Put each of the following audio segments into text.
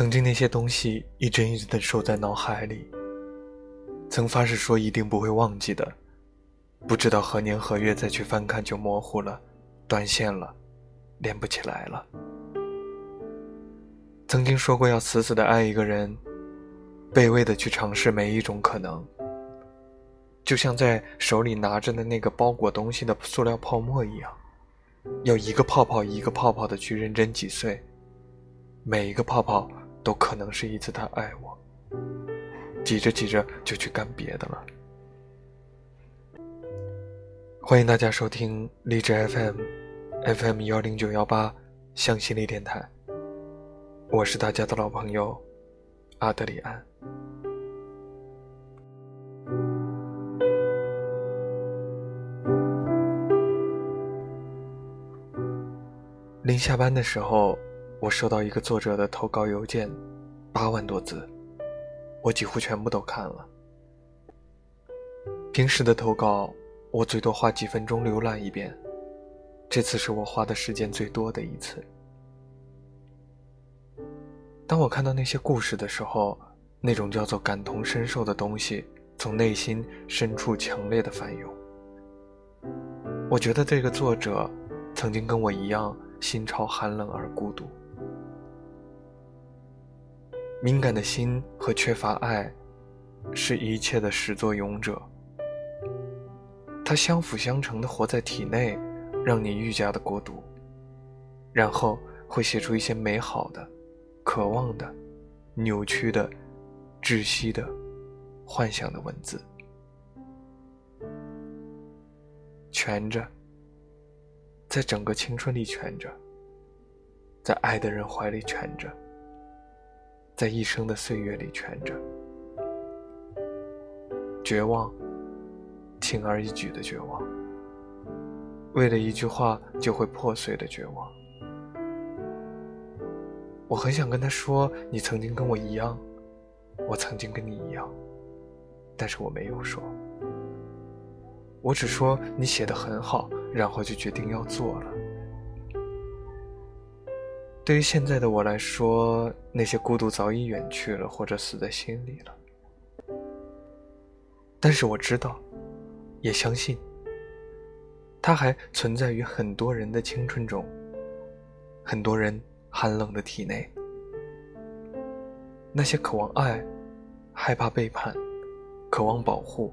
曾经那些东西一帧一帧的收在脑海里，曾发誓说一定不会忘记的，不知道何年何月再去翻看就模糊了，断线了，连不起来了。曾经说过要死死的爱一个人，卑微的去尝试每一种可能，就像在手里拿着的那个包裹东西的塑料泡沫一样，要一个泡泡一个泡泡的去认真挤碎，每一个泡泡都可能是一次他爱我，挤着挤着就去干别的了。欢迎大家收听励志 FM，FM 幺零九幺八，向心力电台。我是大家的老朋友阿德里安。临下班的时候，我收到一个作者的投稿邮件，八万多字，我几乎全部都看了。平时的投稿，我最多花几分钟浏览一遍，这次是我花的时间最多的一次。当我看到那些故事的时候，那种叫做感同身受的东西从内心深处强烈的翻涌。我觉得这个作者曾经跟我一样，心潮寒冷而孤独。敏感的心和缺乏爱，是一切的始作俑者。它相辅相成的活在体内，让你愈加的孤独，然后会写出一些美好的。渴望的、扭曲的、窒息的、幻想的文字，蜷着，在整个青春里蜷着，在爱的人怀里蜷着，在一生的岁月里蜷着，绝望，轻而易举的绝望，为了一句话就会破碎的绝望。我很想跟他说：“你曾经跟我一样，我曾经跟你一样。”但是我没有说，我只说你写的很好，然后就决定要做了。对于现在的我来说，那些孤独早已远去了，或者死在心里了。但是我知道，也相信，它还存在于很多人的青春中，很多人。寒冷的体内，那些渴望爱、害怕背叛、渴望保护、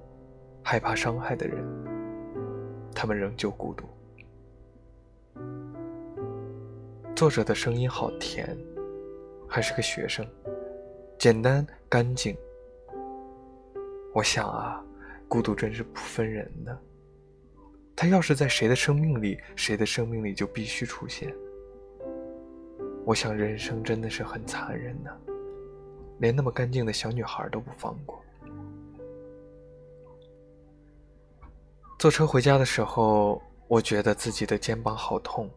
害怕伤害的人，他们仍旧孤独。作者的声音好甜，还是个学生，简单干净。我想啊，孤独真是不分人的。他要是在谁的生命里，谁的生命里就必须出现。我想，人生真的是很残忍的，连那么干净的小女孩都不放过。坐车回家的时候，我觉得自己的肩膀好痛，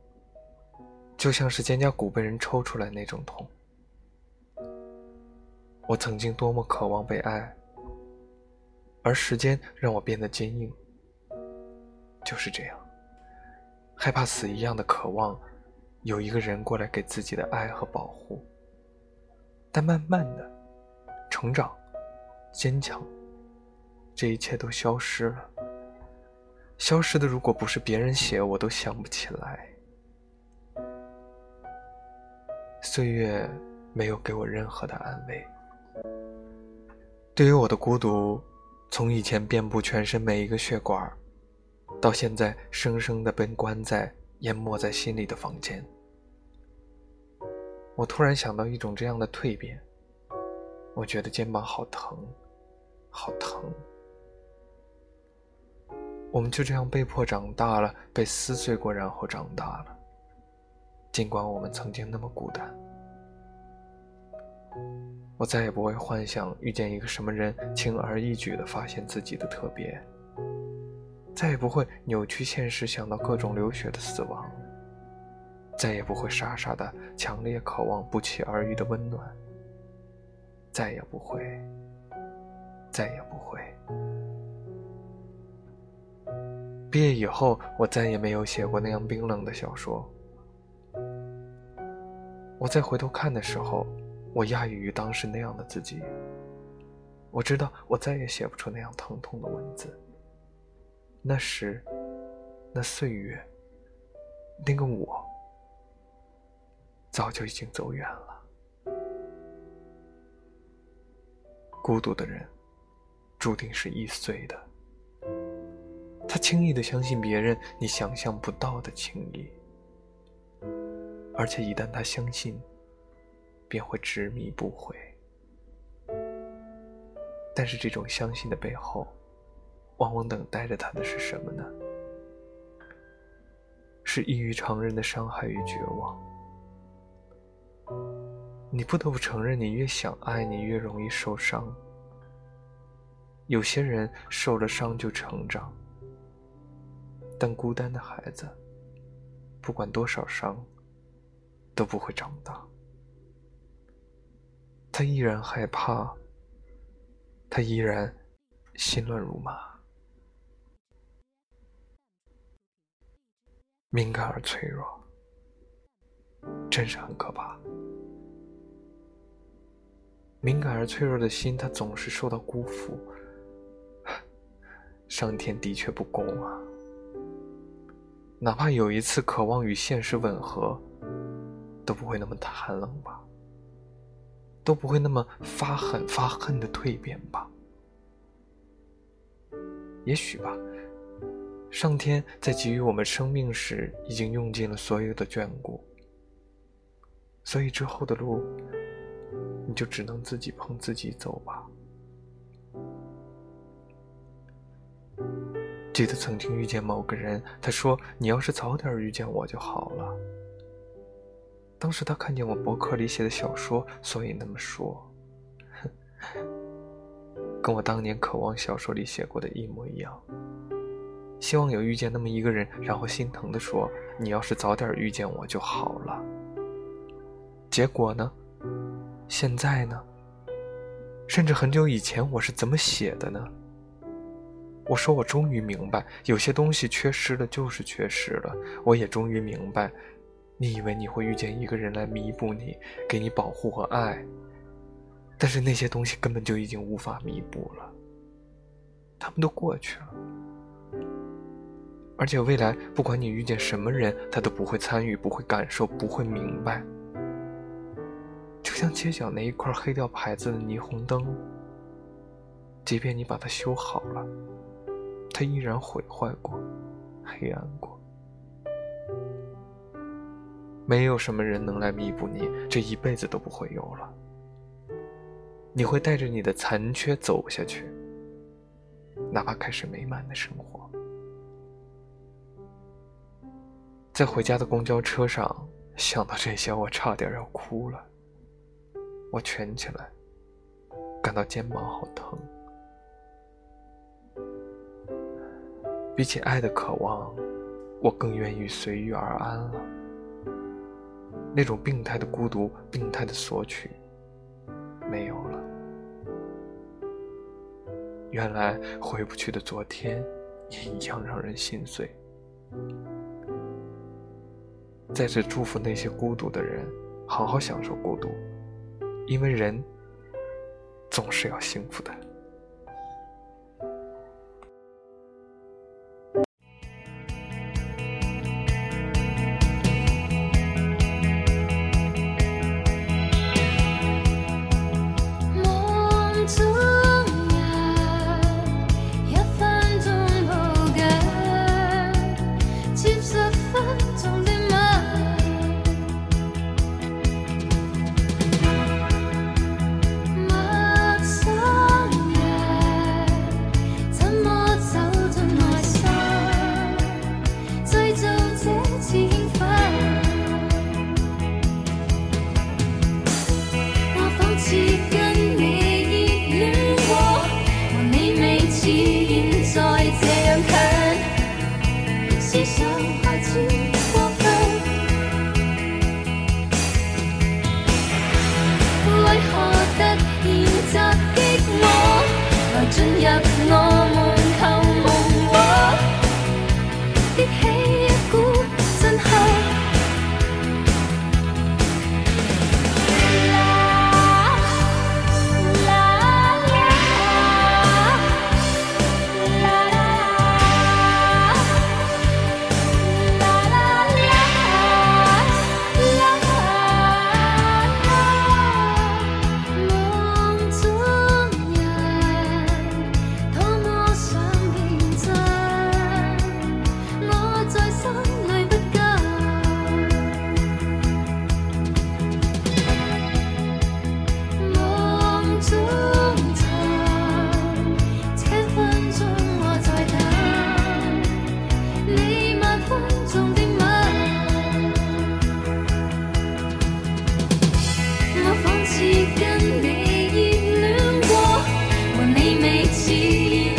就像是肩胛骨被人抽出来那种痛。我曾经多么渴望被爱，而时间让我变得坚硬。就是这样，害怕死一样的渴望。有一个人过来给自己的爱和保护，但慢慢的，成长，坚强，这一切都消失了。消失的，如果不是别人写，我都想不起来。岁月没有给我任何的安慰。对于我的孤独，从以前遍布全身每一个血管，到现在生生的被关在。淹没在心里的房间，我突然想到一种这样的蜕变。我觉得肩膀好疼，好疼。我们就这样被迫长大了，被撕碎过，然后长大了。尽管我们曾经那么孤单，我再也不会幻想遇见一个什么人，轻而易举的发现自己的特别。再也不会扭曲现实，想到各种流血的死亡；再也不会傻傻的强烈渴望不期而遇的温暖；再也不会，再也不会。毕业以后，我再也没有写过那样冰冷的小说。我再回头看的时候，我讶异于当时那样的自己。我知道我再也写不出那样疼痛的文字。那时，那岁月，那个我，早就已经走远了。孤独的人，注定是易碎的。他轻易的相信别人你想象不到的情谊，而且一旦他相信，便会执迷不悔。但是这种相信的背后，往往等待着他的是什么呢？是异于常人的伤害与绝望。你不得不承认，你越想爱，你越容易受伤。有些人受了伤就成长，但孤单的孩子，不管多少伤，都不会长大。他依然害怕，他依然心乱如麻。敏感而脆弱，真是很可怕。敏感而脆弱的心，他总是受到辜负。上天的确不公啊！哪怕有一次渴望与现实吻合，都不会那么寒冷吧？都不会那么发狠发恨的蜕变吧？也许吧。上天在给予我们生命时，已经用尽了所有的眷顾，所以之后的路，你就只能自己碰自己走吧。记得曾经遇见某个人，他说：“你要是早点遇见我就好了。”当时他看见我博客里写的小说，所以那么说，跟我当年渴望小说里写过的一模一样。希望有遇见那么一个人，然后心疼的说：“你要是早点遇见我就好了。”结果呢？现在呢？甚至很久以前我是怎么写的呢？我说我终于明白，有些东西缺失了就是缺失了。我也终于明白，你以为你会遇见一个人来弥补你，给你保护和爱，但是那些东西根本就已经无法弥补了，他们都过去了。而且未来，不管你遇见什么人，他都不会参与，不会感受，不会明白。就像街角那一块黑掉牌子的霓虹灯，即便你把它修好了，它依然毁坏过，黑暗过。没有什么人能来弥补你，这一辈子都不会有了。你会带着你的残缺走下去，哪怕开始美满的生活。在回家的公交车上，想到这些，我差点要哭了。我蜷起来，感到肩膀好疼。比起爱的渴望，我更愿意随遇而安了。那种病态的孤独、病态的索取，没有了。原来回不去的昨天，也一样让人心碎。在这祝福那些孤独的人，好好享受孤独，因为人总是要幸福的。记忆